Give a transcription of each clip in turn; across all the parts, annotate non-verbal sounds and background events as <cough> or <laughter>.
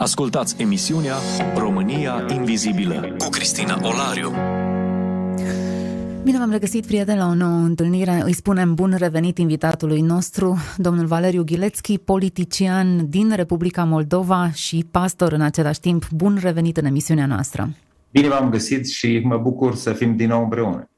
Ascultați emisiunea România Invizibilă cu Cristina Olariu. Bine v-am regăsit, prieteni, la o nouă întâlnire. Îi spunem bun revenit invitatului nostru, domnul Valeriu Ghilețchi, politician din Republica Moldova și pastor în același timp. Bun revenit în emisiunea noastră. Bine v-am găsit și mă bucur să fim din nou împreună.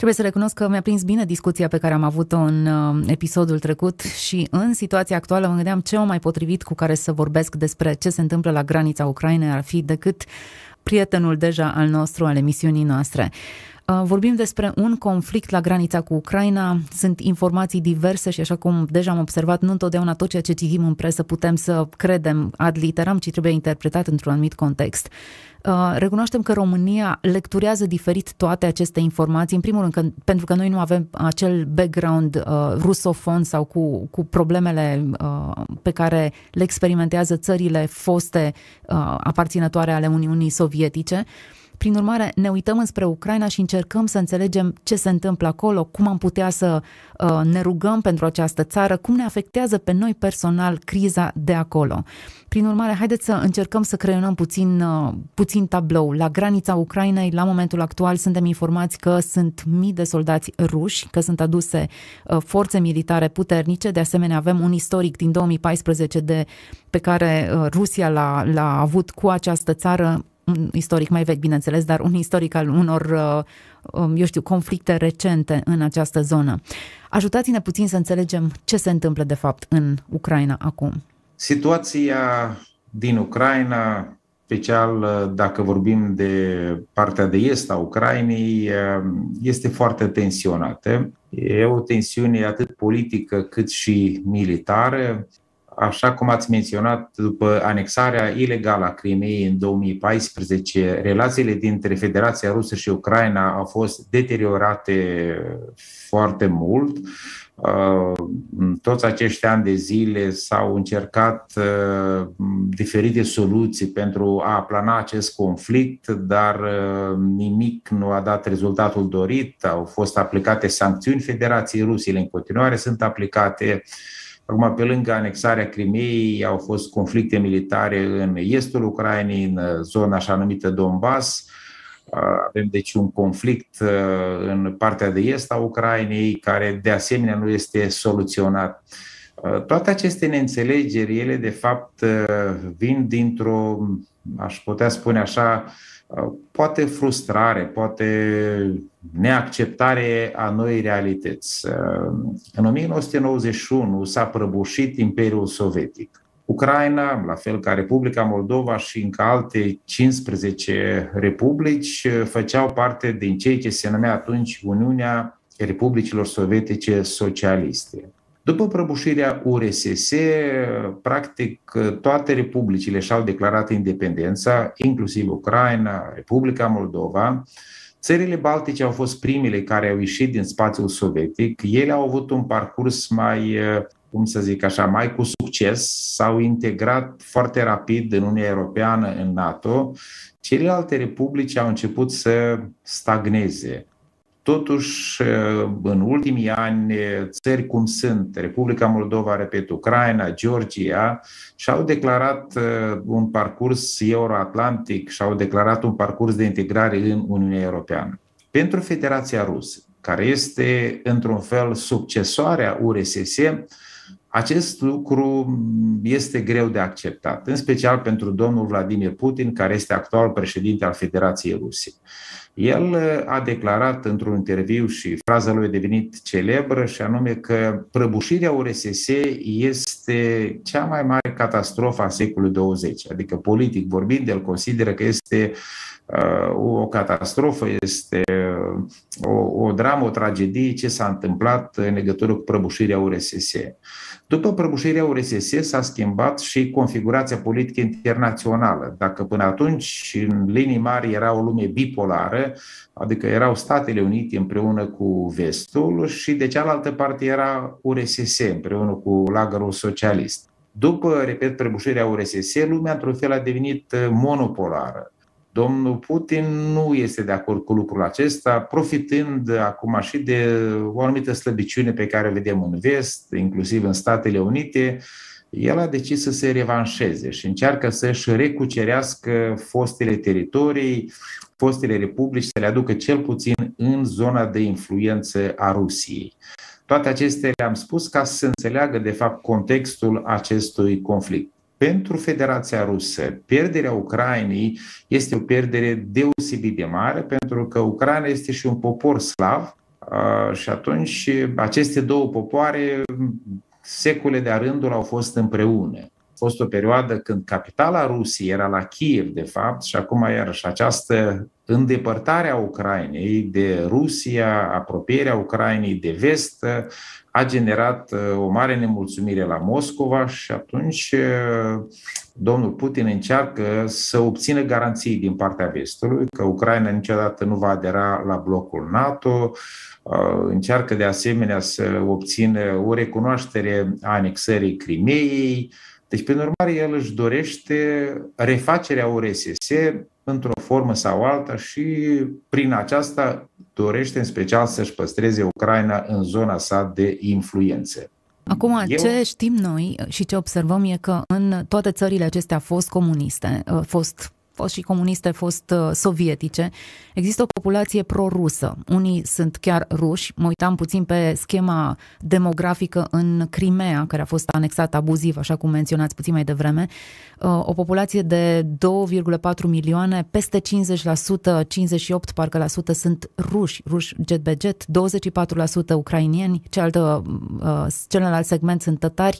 Trebuie să recunosc că mi-a prins bine discuția pe care am avut-o în uh, episodul trecut și în situația actuală mă gândeam ce o mai potrivit cu care să vorbesc despre ce se întâmplă la granița Ucrainei ar fi decât prietenul deja al nostru, al emisiunii noastre. Uh, vorbim despre un conflict la granița cu Ucraina, sunt informații diverse și așa cum deja am observat, nu întotdeauna tot ceea ce citim în presă putem să credem ad literam, ci trebuie interpretat într-un anumit context. Uh, recunoaștem că România lecturează diferit toate aceste informații, în primul rând că, pentru că noi nu avem acel background uh, rusofon sau cu, cu problemele uh, pe care le experimentează țările foste uh, aparținătoare ale Uniunii Sovietice. Uh, prin urmare, ne uităm înspre Ucraina și încercăm să înțelegem ce se întâmplă acolo, cum am putea să uh, ne rugăm pentru această țară, cum ne afectează pe noi personal criza de acolo. Prin urmare, haideți să încercăm să creionăm puțin, uh, puțin tablou. La granița Ucrainei, la momentul actual, suntem informați că sunt mii de soldați ruși, că sunt aduse uh, forțe militare puternice. De asemenea, avem un istoric din 2014 de, pe care uh, Rusia l-a, l-a avut cu această țară un istoric mai vechi, bineînțeles, dar un istoric al unor, uh, um, eu știu, conflicte recente în această zonă. Ajutați-ne puțin să înțelegem ce se întâmplă, de fapt, în Ucraina acum. Situația din Ucraina, special uh, dacă vorbim de partea de est a Ucrainei, uh, este foarte tensionată. E o tensiune atât politică cât și militară așa cum ați menționat, după anexarea ilegală a Crimeei în 2014, relațiile dintre Federația Rusă și Ucraina au fost deteriorate foarte mult. Uh, în toți acești ani de zile s-au încercat uh, diferite soluții pentru a plana acest conflict, dar uh, nimic nu a dat rezultatul dorit. Au fost aplicate sancțiuni Federației Rusiei, în continuare sunt aplicate Acum, pe lângă anexarea Crimeei, au fost conflicte militare în estul Ucrainei, în zona așa numită Donbass. Avem deci un conflict în partea de est a Ucrainei, care de asemenea nu este soluționat. Toate aceste neînțelegeri, ele de fapt vin dintr-o, aș putea spune așa, poate frustrare, poate neacceptare a noi realități. În 1991 s-a prăbușit Imperiul Sovietic. Ucraina, la fel ca Republica Moldova și încă alte 15 republici, făceau parte din cei ce se numea atunci Uniunea Republicilor Sovietice Socialiste. După prăbușirea URSS, practic toate republicile și-au declarat independența, inclusiv Ucraina, Republica Moldova. Țările Baltice au fost primele care au ieșit din spațiul sovietic. Ele au avut un parcurs mai, cum să zic așa, mai cu succes, s-au integrat foarte rapid în Uniunea Europeană, în NATO. Celelalte republici au început să stagneze. Totuși, în ultimii ani, țări cum sunt Republica Moldova, repet, Ucraina, Georgia, și-au declarat uh, un parcurs euroatlantic și-au declarat un parcurs de integrare în Uniunea Europeană. Pentru Federația Rusă, care este într-un fel succesoarea URSS, acest lucru este greu de acceptat, în special pentru domnul Vladimir Putin, care este actual președinte al Federației Ruse. El a declarat într-un interviu și fraza lui a devenit celebră și anume că prăbușirea URSS este cea mai mare catastrofă a secolului 20. Adică politic vorbind, el consideră că este uh, o catastrofă, este uh, o, o dramă, o tragedie ce s-a întâmplat în legătură cu prăbușirea URSS. După prăbușirea URSS s-a schimbat și configurația politică internațională. Dacă până atunci, în linii mari, era o lume bipolară, adică erau Statele Unite împreună cu Vestul și de cealaltă parte era URSS împreună cu lagărul socialist. După, repet, prăbușirea URSS, lumea într-un fel a devenit monopolară. Domnul Putin nu este de acord cu lucrul acesta, profitând acum și de o anumită slăbiciune pe care o vedem în vest, inclusiv în Statele Unite, el a decis să se revanșeze și încearcă să-și recucerească fostele teritorii, fostele republici, să le aducă cel puțin în zona de influență a Rusiei. Toate acestea le-am spus ca să se înțeleagă, de fapt, contextul acestui conflict. Pentru Federația Rusă, pierderea Ucrainei este o pierdere deosebit de mare, pentru că Ucraina este și un popor slav și atunci aceste două popoare secole de-a rândul au fost împreună. A fost o perioadă când capitala Rusiei era la Kiev, de fapt, și acum iarăși această îndepărtarea Ucrainei de Rusia, apropierea Ucrainei de vest, a generat uh, o mare nemulțumire la Moscova și atunci uh, domnul Putin încearcă să obțină garanții din partea vestului că Ucraina niciodată nu va adera la blocul NATO, uh, încearcă de asemenea să obțină o recunoaștere a anexării Crimeei, deci, prin urmare, el își dorește refacerea URSS într-o formă sau alta și prin aceasta dorește în special să-și păstreze Ucraina în zona sa de influență. Acum, Eu... ce știm noi și ce observăm e că în toate țările acestea fost comuniste, fost fost și comuniste, fost uh, sovietice, există o populație pro-rusă. Unii sunt chiar ruși. Mă uitam puțin pe schema demografică în Crimea, care a fost anexată abuziv, așa cum menționați puțin mai devreme. Uh, o populație de 2,4 milioane, peste 50%, 58 parcă la sută sunt ruși, ruși jet be jet, 24% ucrainieni, cealaltă, uh, celălalt segment sunt tătari,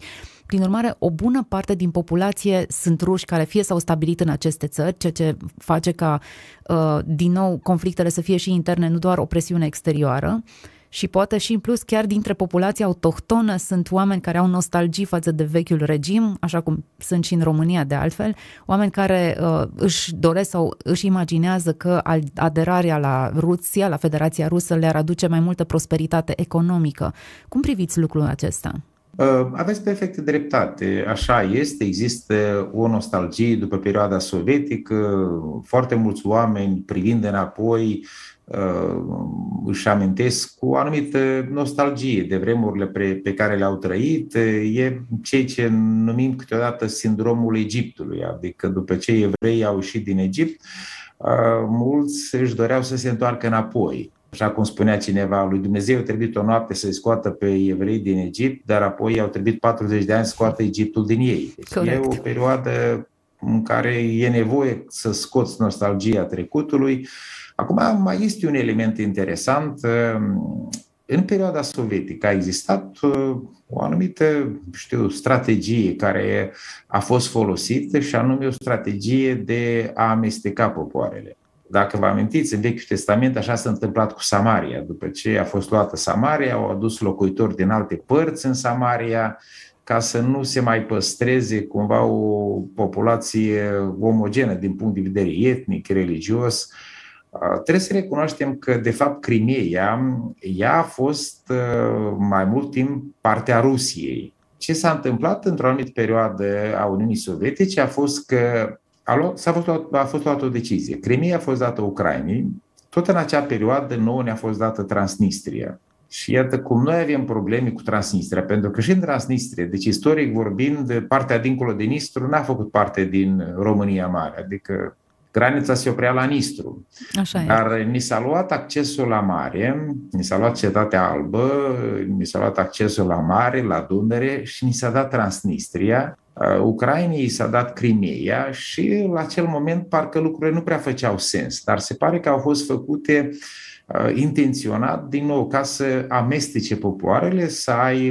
prin urmare, o bună parte din populație sunt ruși care fie s-au stabilit în aceste țări, ceea ce face ca, uh, din nou, conflictele să fie și interne, nu doar o presiune exterioară. Și poate și în plus, chiar dintre populația autohtonă sunt oameni care au nostalgii față de vechiul regim, așa cum sunt și în România de altfel, oameni care uh, își doresc sau își imaginează că aderarea la Rusia, la Federația Rusă, le-ar aduce mai multă prosperitate economică. Cum priviți lucrul acesta? Uh, aveți perfectă dreptate. Așa este, există o nostalgie după perioada sovietică. Foarte mulți oameni, privind înapoi, uh, își amintesc cu o anumită nostalgie de vremurile pe care le-au trăit. E ceea ce numim câteodată sindromul Egiptului, adică după ce evreii au ieșit din Egipt, uh, mulți își doreau să se întoarcă înapoi. Așa cum spunea cineva, lui Dumnezeu a trebuit o noapte să-i scoată pe evrei din Egipt, dar apoi au trebuit 40 de ani să scoată Egiptul din ei. Deci Corect. e o perioadă în care e nevoie să scoți nostalgia trecutului. Acum mai este un element interesant. În perioada sovietică a existat uh, o anumită, știu, strategie care a fost folosită și anume o strategie de a amesteca popoarele. Dacă vă amintiți, în Vechiul Testament așa s-a întâmplat cu Samaria. După ce a fost luată Samaria, au adus locuitori din alte părți în Samaria, ca să nu se mai păstreze cumva o populație omogenă din punct de vedere etnic, religios. Trebuie să recunoaștem că, de fapt, Crimea, ea a fost mai mult timp partea Rusiei. Ce s-a întâmplat într-o anumită perioadă a Uniunii Sovietice a fost că a, luat, s-a fost luat, a fost luată o decizie. Crimea a fost dată Ucrainei, tot în acea perioadă nouă ne-a fost dată Transnistria. Și iată cum noi avem probleme cu Transnistria, pentru că și în Transnistria, deci istoric vorbind, partea dincolo de Nistru n-a făcut parte din România Mare, adică granița se oprea la Nistru. Așa Dar e. ni s-a luat accesul la mare, ni s-a luat Cetatea Albă, ni s-a luat accesul la mare, la Dunăre și ni s-a dat Transnistria, Uh, Ucrainei s-a dat Crimea și la acel moment parcă lucrurile nu prea făceau sens, dar se pare că au fost făcute uh, intenționat din nou ca să amestece popoarele, să ai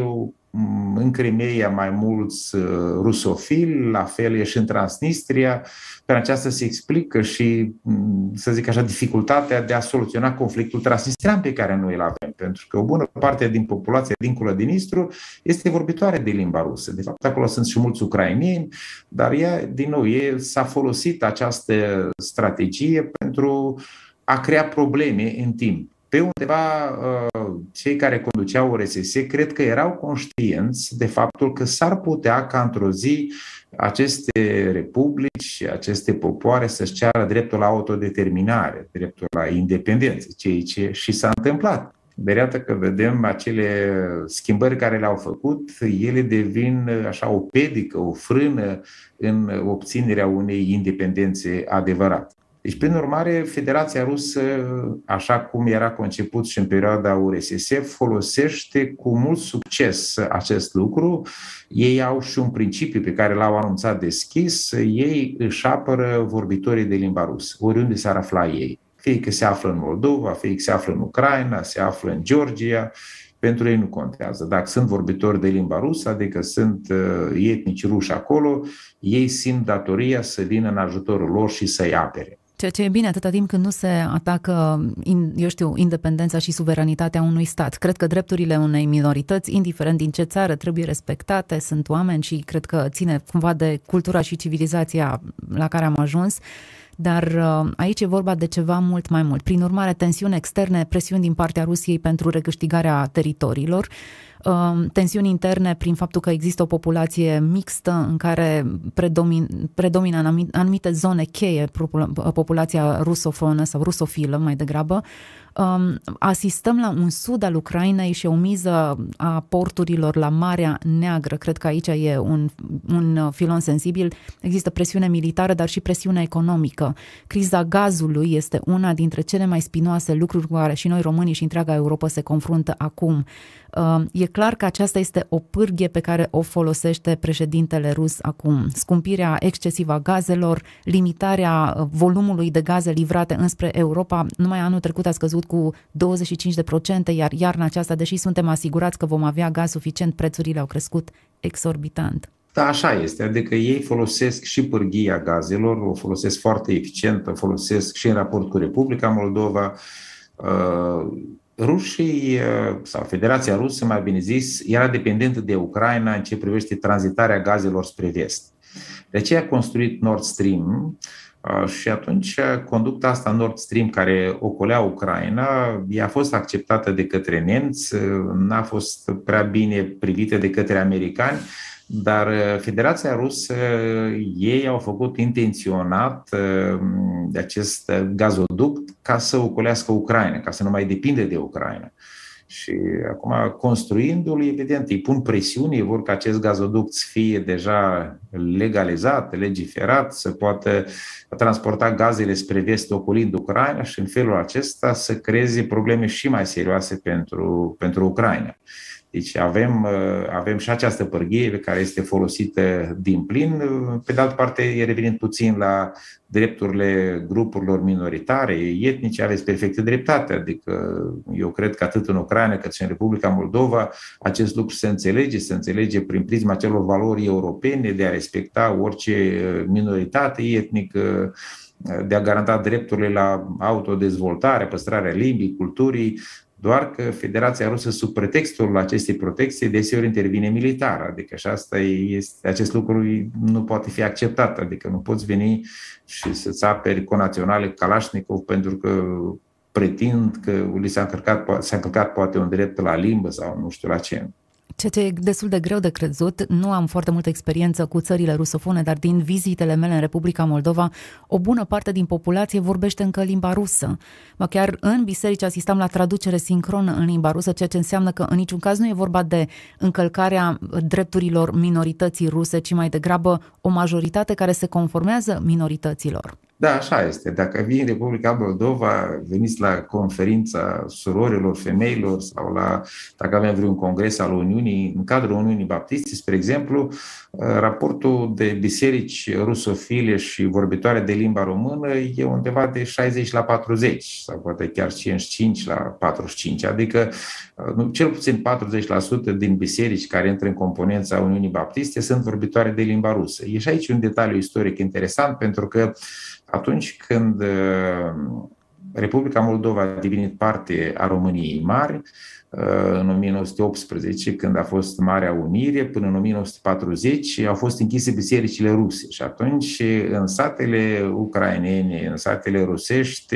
în Crimea mai mulți uh, rusofili, la fel e și în Transnistria. Pe aceasta se explică și, mm, să zic așa, dificultatea de a soluționa conflictul transnistrian pe care noi îl avem, pentru că o bună parte din populația dincolo din Nistru este vorbitoare de limba rusă. De fapt, acolo sunt și mulți ucrainieni, dar ea, din nou, e, s-a folosit această strategie pentru a crea probleme în timp pe undeva uh, cei care conduceau RSS cred că erau conștienți de faptul că s-ar putea ca într-o zi aceste republici, aceste popoare să-și ceară dreptul la autodeterminare, dreptul la independență, ceea ce și s-a întâmplat. Dar că vedem acele schimbări care le-au făcut, ele devin așa o pedică, o frână în obținerea unei independențe adevărate. Deci, prin urmare, Federația Rusă, așa cum era conceput și în perioada URSS, folosește cu mult succes acest lucru. Ei au și un principiu pe care l-au anunțat deschis. Ei își apără vorbitorii de limba rusă, oriunde s-ar afla ei. Fie că se află în Moldova, fie că se află în Ucraina, se află în Georgia, pentru ei nu contează. Dacă sunt vorbitori de limba rusă, adică sunt uh, etnici ruși acolo, ei simt datoria să vină în ajutorul lor și să-i apere. Ceea ce e bine atâta timp când nu se atacă, eu știu, independența și suveranitatea unui stat. Cred că drepturile unei minorități, indiferent din ce țară, trebuie respectate, sunt oameni și cred că ține cumva de cultura și civilizația la care am ajuns. Dar uh, aici e vorba de ceva mult mai mult. Prin urmare, tensiuni externe, presiuni din partea Rusiei pentru recâștigarea teritoriilor, Um, tensiuni interne prin faptul că există o populație mixtă în care predomin, predomină în anumite zone cheie populația rusofonă sau rusofilă mai degrabă, um, asistăm la un sud al Ucrainei și o miză a porturilor la Marea Neagră. Cred că aici e un, un filon sensibil. Există presiune militară, dar și presiune economică. Criza gazului este una dintre cele mai spinoase lucruri cu care și noi românii și întreaga Europa se confruntă acum. Um, e clar că aceasta este o pârghie pe care o folosește președintele rus acum. Scumpirea excesivă a gazelor, limitarea uh, volumului de gaze livrate înspre Europa. Numai anul trecut a scăzut cu 25%, iar iarna aceasta, deși suntem asigurați că vom avea gaz suficient, prețurile au crescut exorbitant. Da, așa este. Adică ei folosesc și pârghia gazelor, o folosesc foarte eficient, o folosesc și în raport cu Republica Moldova. Uh, rușii uh, sau Federația Rusă, mai bine zis, era dependentă de Ucraina în ce privește tranzitarea gazelor spre vest. De aceea a construit Nord Stream uh, și atunci uh, conducta asta Nord Stream care ocolea Ucraina, ea a fost acceptată de către nemți, n-a fost prea bine privită de către americani, dar Federația Rusă, ei au făcut intenționat de acest gazoduct ca să ocolească Ucraina, ca să nu mai depinde de Ucraina. Și acum, construindu-l, evident, îi pun presiuni, ei vor ca acest gazoduct să fie deja legalizat, legiferat, să poată transporta gazele spre vest ocolind Ucraina și în felul acesta să creeze probleme și mai serioase pentru, pentru Ucraina. Deci avem, uh, avem și această pârghie care este folosită din plin. Pe de altă parte, revenind puțin la drepturile grupurilor minoritare, etnice, aveți perfectă dreptate. Adică eu cred că atât în Ucraina cât și în Republica Moldova acest lucru se înțelege, se înțelege prin prisma celor valori europene de a respecta orice minoritate etnică, de a garanta drepturile la autodezvoltare, păstrarea limbii, culturii, doar că Federația Rusă, sub pretextul acestei protecții, deseori intervine militar. Adică și asta este, acest lucru nu poate fi acceptat. Adică nu poți veni și să-ți aperi conaționale Kalashnikov pentru că pretind că li s-a încălcat, s-a încălcat poate un drept la limbă sau nu știu la ce. Ceea ce e destul de greu de crezut, nu am foarte multă experiență cu țările rusofone, dar din vizitele mele în Republica Moldova, o bună parte din populație vorbește încă limba rusă. Mă chiar în biserici asistam la traducere sincronă în limba rusă, ceea ce înseamnă că în niciun caz nu e vorba de încălcarea drepturilor minorității ruse, ci mai degrabă o majoritate care se conformează minorităților. Da, așa este. Dacă vii în Republica Moldova, veniți la conferința surorilor, femeilor sau la, dacă avem vreun congres al Uniunii, în cadrul Uniunii Baptiste, spre exemplu, raportul de biserici rusofile și vorbitoare de limba română e undeva de 60 la 40 sau poate chiar 55 la 45, adică cel puțin 40% din biserici care intră în componența Uniunii Baptiste sunt vorbitoare de limba rusă. E și aici un detaliu istoric interesant pentru că atunci când uh, Republica Moldova a devenit parte a României Mari, uh, în 1918, când a fost Marea Unire, până în 1940 au fost închise bisericile ruse. Și atunci în satele ucrainene, în satele rusești,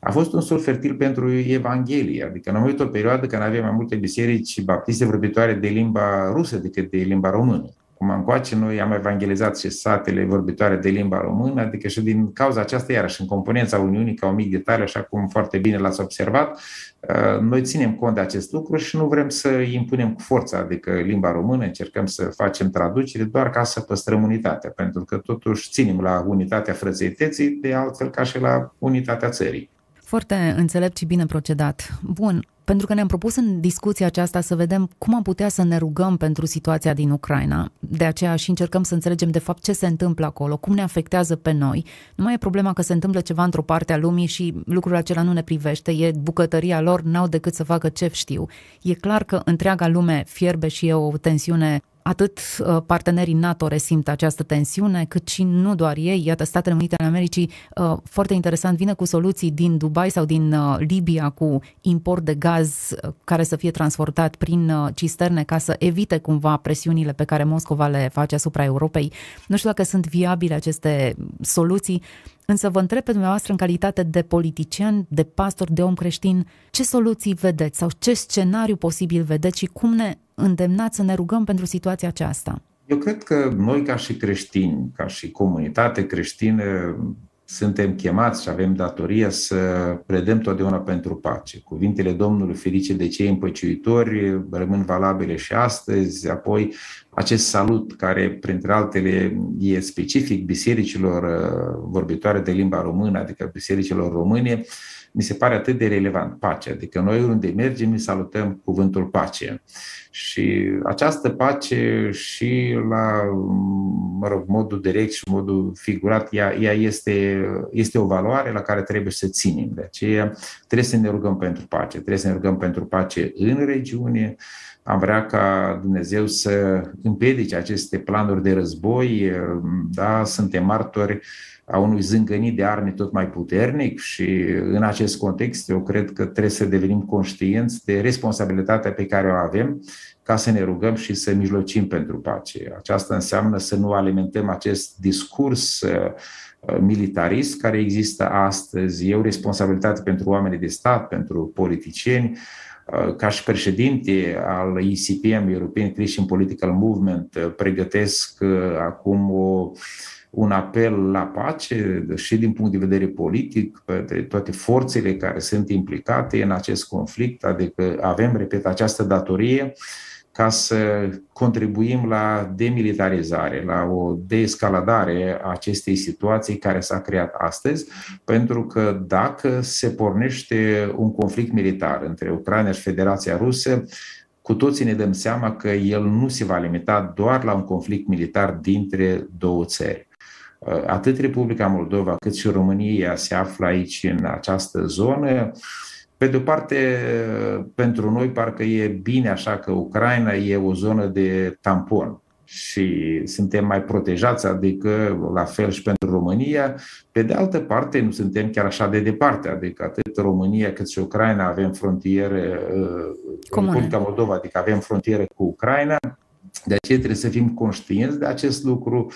a fost un sol fertil pentru Evanghelie, adică în o perioadă când avea mai multe biserici baptiste vorbitoare de limba rusă decât de limba română acum încoace, noi am evangelizat și satele vorbitoare de limba română, adică și din cauza aceasta, iarăși, în componența Uniunii, ca un mic detaliu, așa cum foarte bine l-ați observat, uh, noi ținem cont de acest lucru și nu vrem să impunem cu forța, adică limba română, încercăm să facem traducere doar ca să păstrăm unitatea, pentru că totuși ținem la unitatea frățăității, de altfel ca și la unitatea țării. Foarte înțelept și bine procedat. Bun, pentru că ne-am propus în discuția aceasta să vedem cum am putea să ne rugăm pentru situația din Ucraina. De aceea și încercăm să înțelegem de fapt ce se întâmplă acolo, cum ne afectează pe noi. Nu mai e problema că se întâmplă ceva într-o parte a lumii și lucrul acela nu ne privește, e bucătăria lor, n-au decât să facă ce știu. E clar că întreaga lume fierbe și e o tensiune atât uh, partenerii NATO resimt această tensiune, cât și nu doar ei. Iată, Statele Unite ale Americii, uh, foarte interesant, vine cu soluții din Dubai sau din uh, Libia cu import de gaz care să fie transportat prin cisterne ca să evite cumva presiunile pe care Moscova le face asupra Europei. Nu știu dacă sunt viabile aceste soluții, Însă vă întreb pe dumneavoastră în calitate de politician, de pastor, de om creștin, ce soluții vedeți sau ce scenariu posibil vedeți și cum ne îndemnați să ne rugăm pentru situația aceasta? Eu cred că noi ca și creștini, ca și comunitate creștină, suntem chemați și avem datoria să predăm totdeauna pentru pace. Cuvintele Domnului ferice de cei împăciuitori rămân valabile și astăzi, apoi acest salut care, printre altele, e specific bisericilor uh, vorbitoare de limba română, adică bisericilor române, mi se pare atât de relevant, pace. Adică noi unde mergem, ne salutăm cuvântul pace. Și această pace și la, mă rog, modul direct și modul figurat, ea, ea este, este o valoare la care trebuie să ținem. De aceea trebuie să ne rugăm pentru pace, trebuie să ne rugăm pentru pace în regiune, am vrea ca Dumnezeu să împiedice aceste planuri de război, da, suntem martori a unui zângănit de arme tot mai puternic și în acest context eu cred că trebuie să devenim conștienți de responsabilitatea pe care o avem ca să ne rugăm și să mijlocim pentru pace. Aceasta înseamnă să nu alimentăm acest discurs uh, militarist care există astăzi. E o responsabilitate pentru oamenii de stat, pentru politicieni, uh, ca și președinte al ECPM, European Christian Political Movement, uh, pregătesc acum o un apel la pace și din punct de vedere politic, pe toate forțele care sunt implicate în acest conflict, adică avem, repet, această datorie ca să contribuim la demilitarizare, la o deescaladare a acestei situații care s-a creat astăzi, pentru că dacă se pornește un conflict militar între Ucraina și Federația Rusă, cu toții ne dăm seama că el nu se va limita doar la un conflict militar dintre două țări. Atât Republica Moldova cât și România se află aici în această zonă. Pe de o parte, pentru noi parcă e bine așa că Ucraina e o zonă de tampon și suntem mai protejați, adică la fel și pentru România. Pe de altă parte, nu suntem chiar așa de departe, adică atât România cât și Ucraina avem frontiere, uh, Republica Moldova, adică avem frontiere cu Ucraina, de aceea trebuie să fim conștienți de acest lucru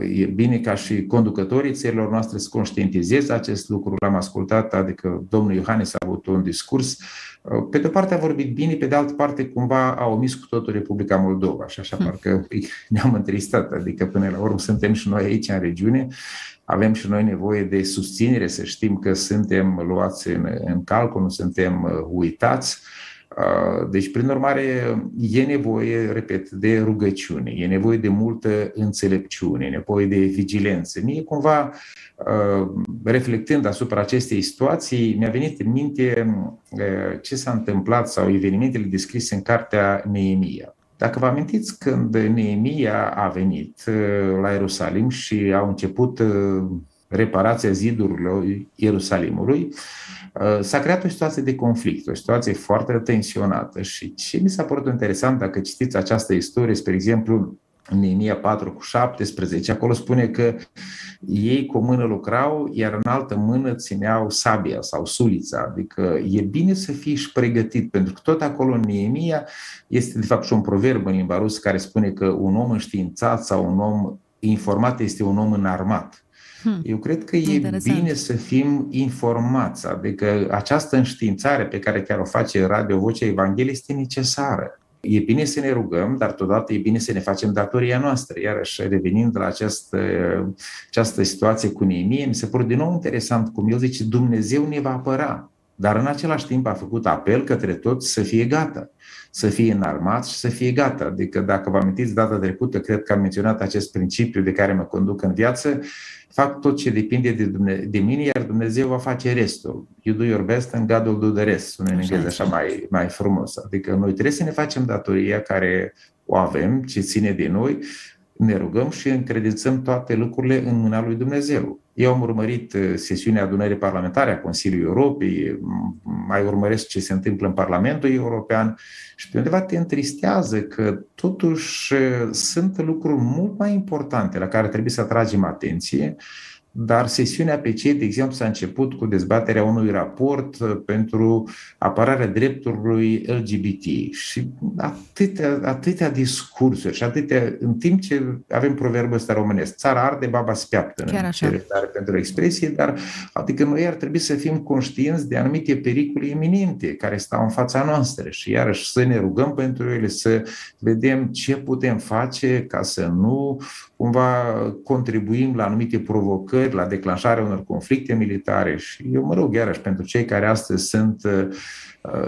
E bine ca și conducătorii țărilor noastre să conștientizeze acest lucru. L-am ascultat, adică domnul Iohannis a avut un discurs. Pe de o parte a vorbit bine, pe de altă parte cumva a omis cu totul Republica Moldova și așa hmm. parcă ne-am întristat. Adică până la urmă suntem și noi aici în regiune, avem și noi nevoie de susținere, să știm că suntem luați în, în calcul, nu suntem uh, uitați. Deci, prin urmare, e nevoie, repet, de rugăciune, e nevoie de multă înțelepciune, e nevoie de vigilență. Mie, cumva, reflectând asupra acestei situații, mi-a venit în minte ce s-a întâmplat sau evenimentele descrise în cartea Neemia. Dacă vă amintiți, când Neemia a venit la Ierusalim și au început reparația zidurilor Ierusalimului, Uh, s-a creat o situație de conflict, o situație foarte tensionată și ce mi s-a părut interesant dacă citiți această istorie, spre exemplu, în Neemia 4 cu 17, acolo spune că ei cu o mână lucrau, iar în altă mână țineau sabia sau sulița. Adică e bine să fii și pregătit, pentru că tot acolo în Neemia este de fapt și un proverb în limba rusă care spune că un om înștiințat sau un om informat este un om înarmat. Hmm. Eu cred că e Interesant. bine să fim informați, adică această înștiințare pe care chiar o face Radio Vocea Evangheliei este necesară. E bine să ne rugăm, dar totodată e bine să ne facem datoria noastră. Iarăși, revenind la această, această situație cu Neemie, mi se pare din nou interesant cum el zice, Dumnezeu ne va apăra. Dar în același timp a făcut apel către toți să fie gata, să fie înarmați și să fie gata. Adică dacă vă amintiți data trecută, cred că am menționat acest principiu de care mă conduc în viață, fac tot ce depinde de, Dumne- de mine, iar Dumnezeu va face restul. You do your best and God will do the rest. Sună în engleză așa mai, mai frumos. Adică noi trebuie să ne facem datoria care o avem, ce ține de noi, ne rugăm și încredințăm toate lucrurile în mâna lui Dumnezeu. Eu am urmărit uh, sesiunea adunării parlamentare a Consiliului Europei, mai urmăresc ce se întâmplă în Parlamentul European și pe undeva te întristează că totuși uh, sunt lucruri mult mai importante la care trebuie să atragem atenție dar sesiunea pe cei, de exemplu, s-a început cu dezbaterea unui raport uh, pentru apărarea drepturilor LGBT și atâtea, atâtea discursuri și atâtea, în timp ce avem proverbul ăsta românesc, țara arde, baba speaptă, Chiar așa. pentru expresie, dar adică noi ar trebui să fim conștienți de anumite pericole eminente care stau în fața noastră și iarăși să ne rugăm pentru ele, să vedem ce putem face ca să nu cumva contribuim la anumite provocări, la declanșarea unor conflicte militare și eu mă rog iarăși pentru cei care astăzi sunt uh,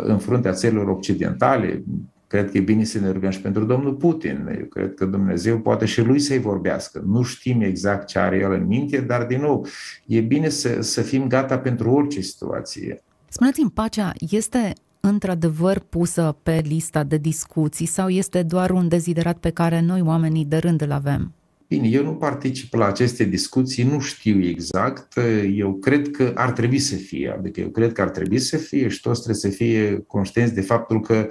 în fruntea țărilor occidentale, cred că e bine să ne rugăm și pentru domnul Putin. Eu cred că Dumnezeu poate și lui să-i vorbească. Nu știm exact ce are el în minte, dar din nou, e bine să, să fim gata pentru orice situație. Spuneți-mi, pacea este într-adevăr pusă pe lista de discuții sau este doar un deziderat pe care noi oamenii de rând îl avem? Bine, eu nu particip la aceste discuții, nu știu exact. Eu cred că ar trebui să fie, adică eu cred că ar trebui să fie și toți trebuie să fie conștienți de faptul că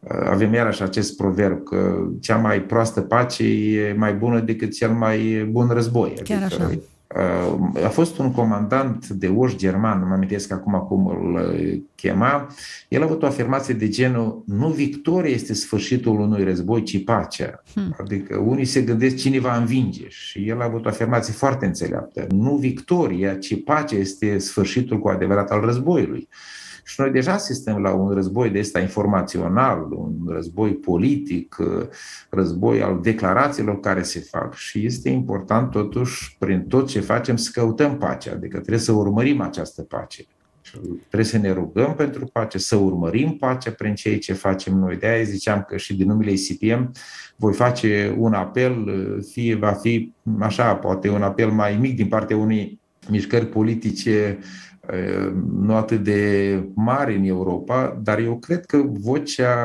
uh, avem iarăși acest proverb că cea mai proastă pace e mai bună decât cel mai bun război. Chiar adică așa. Uh, a fost un comandant de oș german, nu mă amintesc acum cum îl uh, chema, el a avut o afirmație de genul nu victoria este sfârșitul unui război, ci pacea. Hmm. Adică unii se gândesc cine va învinge și el a avut o afirmație foarte înțeleaptă. Nu victoria, ci pacea este sfârșitul cu adevărat al războiului. Și noi deja asistăm la un război de ăsta informațional, un război politic, război al declarațiilor care se fac. Și este important totuși, prin tot ce facem, să căutăm pacea, adică trebuie să urmărim această pace. Trebuie să ne rugăm pentru pace, să urmărim pacea prin ceea ce facem noi. De aia ziceam că și din numele ICPM voi face un apel, fie va fi așa, poate un apel mai mic din partea unei mișcări politice uh, nu atât de mari în Europa, dar eu cred că vocea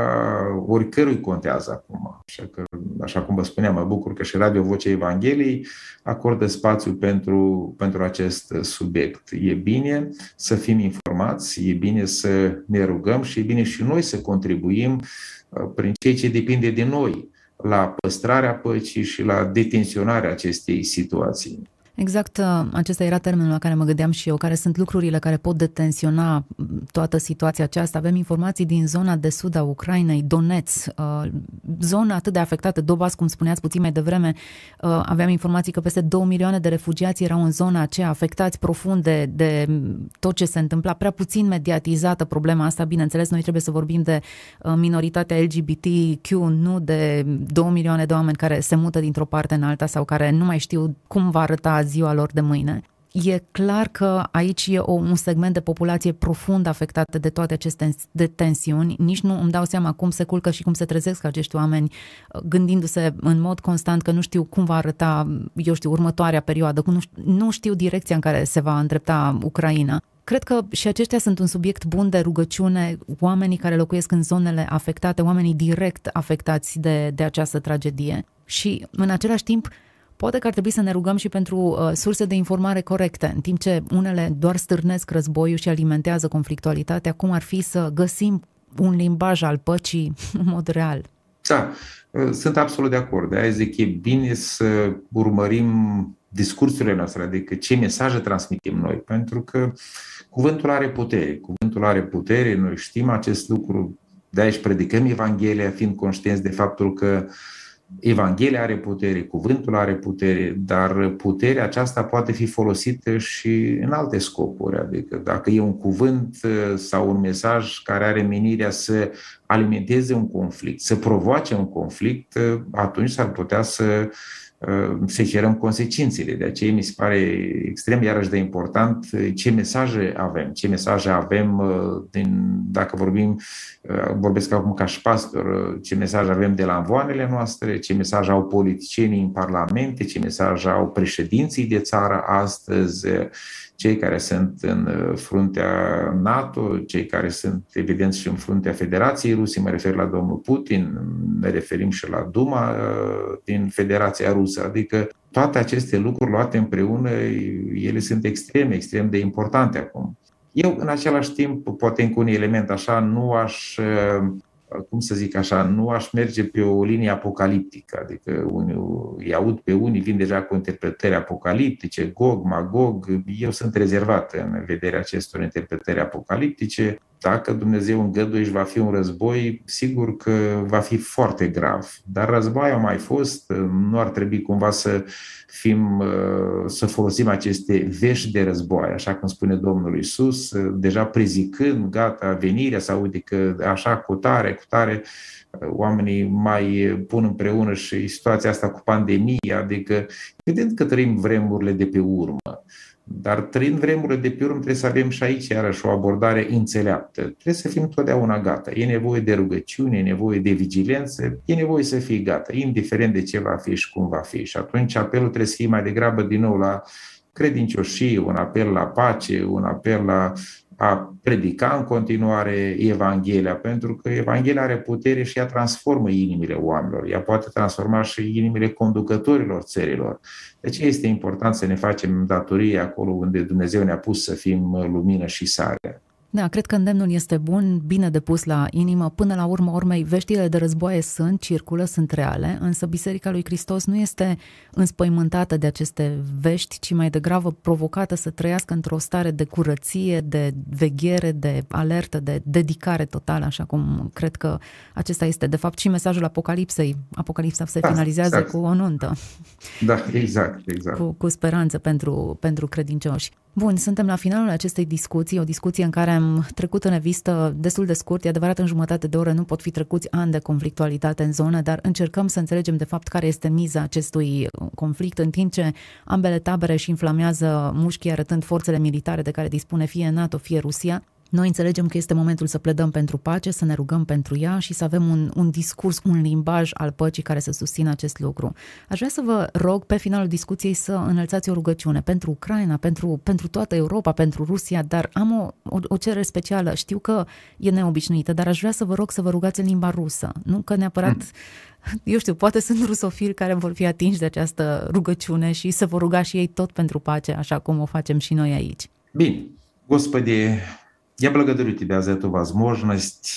oricărui contează acum. Așa, că, așa cum vă spuneam, mă bucur că și Radio Vocea Evangheliei acordă spațiu pentru, pentru acest subiect. E bine să fim informați, e bine să ne rugăm și e bine și noi să contribuim prin ceea ce depinde de noi la păstrarea păcii și la detenționarea acestei situații. Exact, uh, acesta era termenul la care mă gândeam și eu, care sunt lucrurile care pot detensiona toată situația aceasta. Avem informații din zona de sud a Ucrainei, Donetsk, uh, zona atât de afectată, Dobas, cum spuneați puțin mai devreme, uh, aveam informații că peste 2 milioane de refugiați erau în zona aceea, afectați profund de, de tot ce se întâmpla, prea puțin mediatizată problema asta, bineînțeles, noi trebuie să vorbim de minoritatea LGBTQ, nu de 2 milioane de oameni care se mută dintr-o parte în alta sau care nu mai știu cum va arăta ziua lor de mâine. E clar că aici e o, un segment de populație profund afectată de toate aceste de tensiuni. Nici nu îmi dau seama cum se culcă și cum se trezesc acești oameni gândindu-se în mod constant că nu știu cum va arăta, eu știu, următoarea perioadă, nu știu, nu știu direcția în care se va îndrepta Ucraina. Cred că și aceștia sunt un subiect bun de rugăciune, oamenii care locuiesc în zonele afectate, oamenii direct afectați de, de această tragedie. Și în același timp, Poate că ar trebui să ne rugăm și pentru uh, surse de informare corecte, în timp ce unele doar stârnesc războiul și alimentează conflictualitatea, cum ar fi să găsim un limbaj al păcii <laughs> în mod real. Da, uh, sunt absolut de acord. De aia zic, e bine să urmărim discursurile noastre, adică ce mesaje transmitem noi, pentru că cuvântul are putere. Cuvântul are putere, noi știm acest lucru, de aici predicăm Evanghelia, fiind conștienți de faptul că uh, Evanghelia are putere, cuvântul are putere, dar puterea aceasta poate fi folosită și în alte scopuri. Adică dacă e un cuvânt sau un mesaj care are menirea să alimenteze un conflict, să provoace un conflict, atunci s-ar putea să să cerem consecințele. De aceea mi se pare extrem iarăși de important ce mesaje avem, ce mesaje avem din, dacă vorbim, vorbesc acum ca și pastor, ce mesaje avem de la învoanele noastre, ce mesaje au politicienii în parlamente, ce mesaje au președinții de țară astăzi, cei care sunt în uh, fruntea NATO, cei care sunt evident și în fruntea Federației Ruse, mă refer la domnul Putin, ne referim și la Duma uh, din Federația Rusă, adică toate aceste lucruri luate împreună, ele sunt extrem, extrem de importante acum. Eu, în același timp, poate încă un element așa, nu aș uh, cum să zic așa, nu aș merge pe o linie apocaliptică, adică unii, îi aud pe unii, vin deja cu interpretări apocaliptice, Gog, Magog, eu sunt rezervat în vederea acestor interpretări apocaliptice. Dacă Dumnezeu îngăduie și va fi un război, sigur că va fi foarte grav. Dar război a mai fost, nu ar trebui cumva să fim, uh, să folosim aceste vești de război, așa cum spune Domnul Isus, uh, deja prezicând, gata, venirea, să aude că așa cu tare, cu tare, uh, oamenii mai pun împreună și situația asta cu pandemia, adică evident că trăim vremurile de pe urmă. Dar trăind vremurile de pe urmă, trebuie să avem și aici iarăși o abordare înțeleaptă. Trebuie să fim totdeauna gata. E nevoie de rugăciune, e nevoie de vigilență, e nevoie să fii gata, indiferent de ce va fi și cum va fi. Și atunci apelul trebuie să fie mai degrabă din nou la credincioșie, un apel la pace, un apel la a predica în continuare Evanghelia, pentru că Evanghelia are putere și ea transformă inimile oamenilor, ea poate transforma și inimile conducătorilor țărilor. Deci este important să ne facem datorie acolo unde Dumnezeu ne-a pus să fim lumină și sare. Da, cred că îndemnul este bun, bine depus la inimă. Până la urmă, urmei, veștile de războaie sunt, circulă, sunt reale, însă Biserica lui Hristos nu este înspăimântată de aceste vești, ci mai degrabă provocată să trăiască într-o stare de curăție, de veghere, de alertă, de dedicare totală, așa cum cred că acesta este, de fapt, și mesajul Apocalipsei. Apocalipsa se da, finalizează exact. cu o nuntă. Da, exact, exact. Cu, cu speranță pentru, pentru credincioși. Bun, suntem la finalul acestei discuții, o discuție în care am trecut în revistă destul de scurt, e adevărat în jumătate de oră nu pot fi trecuți ani de conflictualitate în zonă, dar încercăm să înțelegem de fapt care este miza acestui conflict, în timp ce ambele tabere își inflamează mușchii arătând forțele militare de care dispune fie NATO, fie Rusia. Noi înțelegem că este momentul să pledăm pentru pace, să ne rugăm pentru ea și să avem un, un discurs, un limbaj al păcii care să susțină acest lucru. Aș vrea să vă rog pe finalul discuției să înălțați o rugăciune pentru Ucraina, pentru, pentru toată Europa, pentru Rusia, dar am o, o, o cerere specială. Știu că e neobișnuită, dar aș vrea să vă rog să vă rugați în limba rusă. Nu că neapărat... Mm eu <laughs> știu, poate sunt rusofili care vor fi atinși de această rugăciune și să vă ruga și ei tot pentru pace, așa cum o facem și noi aici. Bine. Господи, Я благодарю Тебя за эту возможность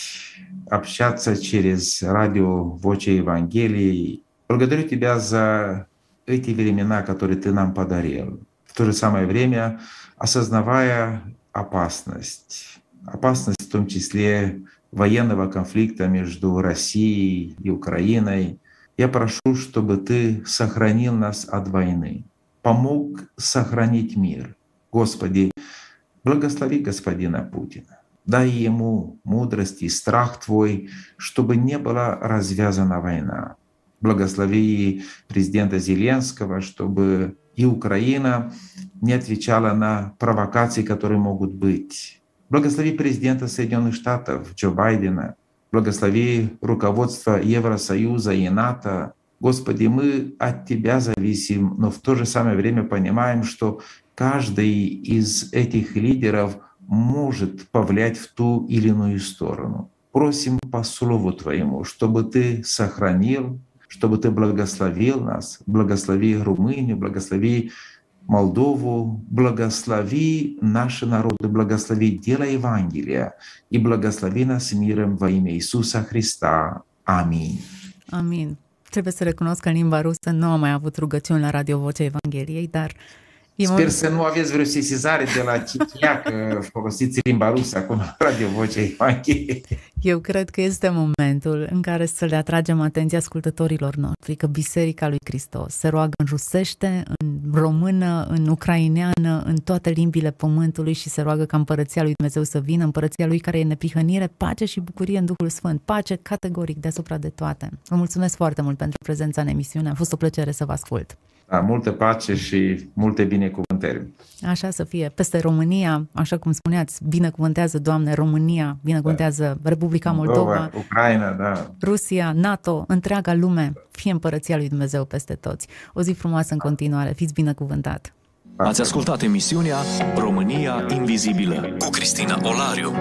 общаться через радио Воча Евангелии. Благодарю Тебя за эти времена, которые Ты нам подарил. В то же самое время осознавая опасность, опасность в том числе военного конфликта между Россией и Украиной, я прошу, чтобы Ты сохранил нас от войны, помог сохранить мир. Господи, Благослови господина Путина. Дай ему мудрость и страх Твой, чтобы не была развязана война. Благослови президента Зеленского, чтобы и Украина не отвечала на провокации, которые могут быть. Благослови президента Соединенных Штатов Джо Байдена. Благослови руководство Евросоюза и НАТО. Господи, мы от Тебя зависим, но в то же самое время понимаем, что каждый из этих лидеров может повлиять в ту или иную сторону. Просим по Слову Твоему, чтобы Ты сохранил, чтобы Ты благословил нас, благослови Румынию, благослови Молдову, благослови наши народы, благослови дело Евангелия и благослови нас миром во имя Иисуса Христа. Аминь. Amin. Trebuie să recunosc că în limba rusă nu am mai avut rugăciuni la Radio Vocea Evangheliei, dar Sper mult... să nu aveți vreo sesizare de la Cicea că folosiți limba rusă acum la Radio Vocea Evangheliei. Eu cred că este momentul în care să le atragem atenția ascultătorilor noștri că Biserica lui Hristos se roagă în rusește, în română, în ucraineană, în toate limbile pământului și se roagă ca împărăția lui Dumnezeu să vină, împărăția lui care e neprihănire, pace și bucurie în Duhul Sfânt, pace categoric deasupra de toate. Vă mulțumesc foarte mult pentru prezența în emisiune, a fost o plăcere să vă ascult. Da, multă pace și multe binecuvântări. Așa să fie. Peste România, așa cum spuneați, binecuvântează, Doamne, România, binecuvântează da. Republica Moldova, Moldova, Ucraina, da. Rusia, NATO, întreaga lume, fie împărăția lui Dumnezeu peste toți. O zi frumoasă în continuare, fiți binecuvântat. Ați ascultat emisiunea România Invizibilă cu Cristina Olariu.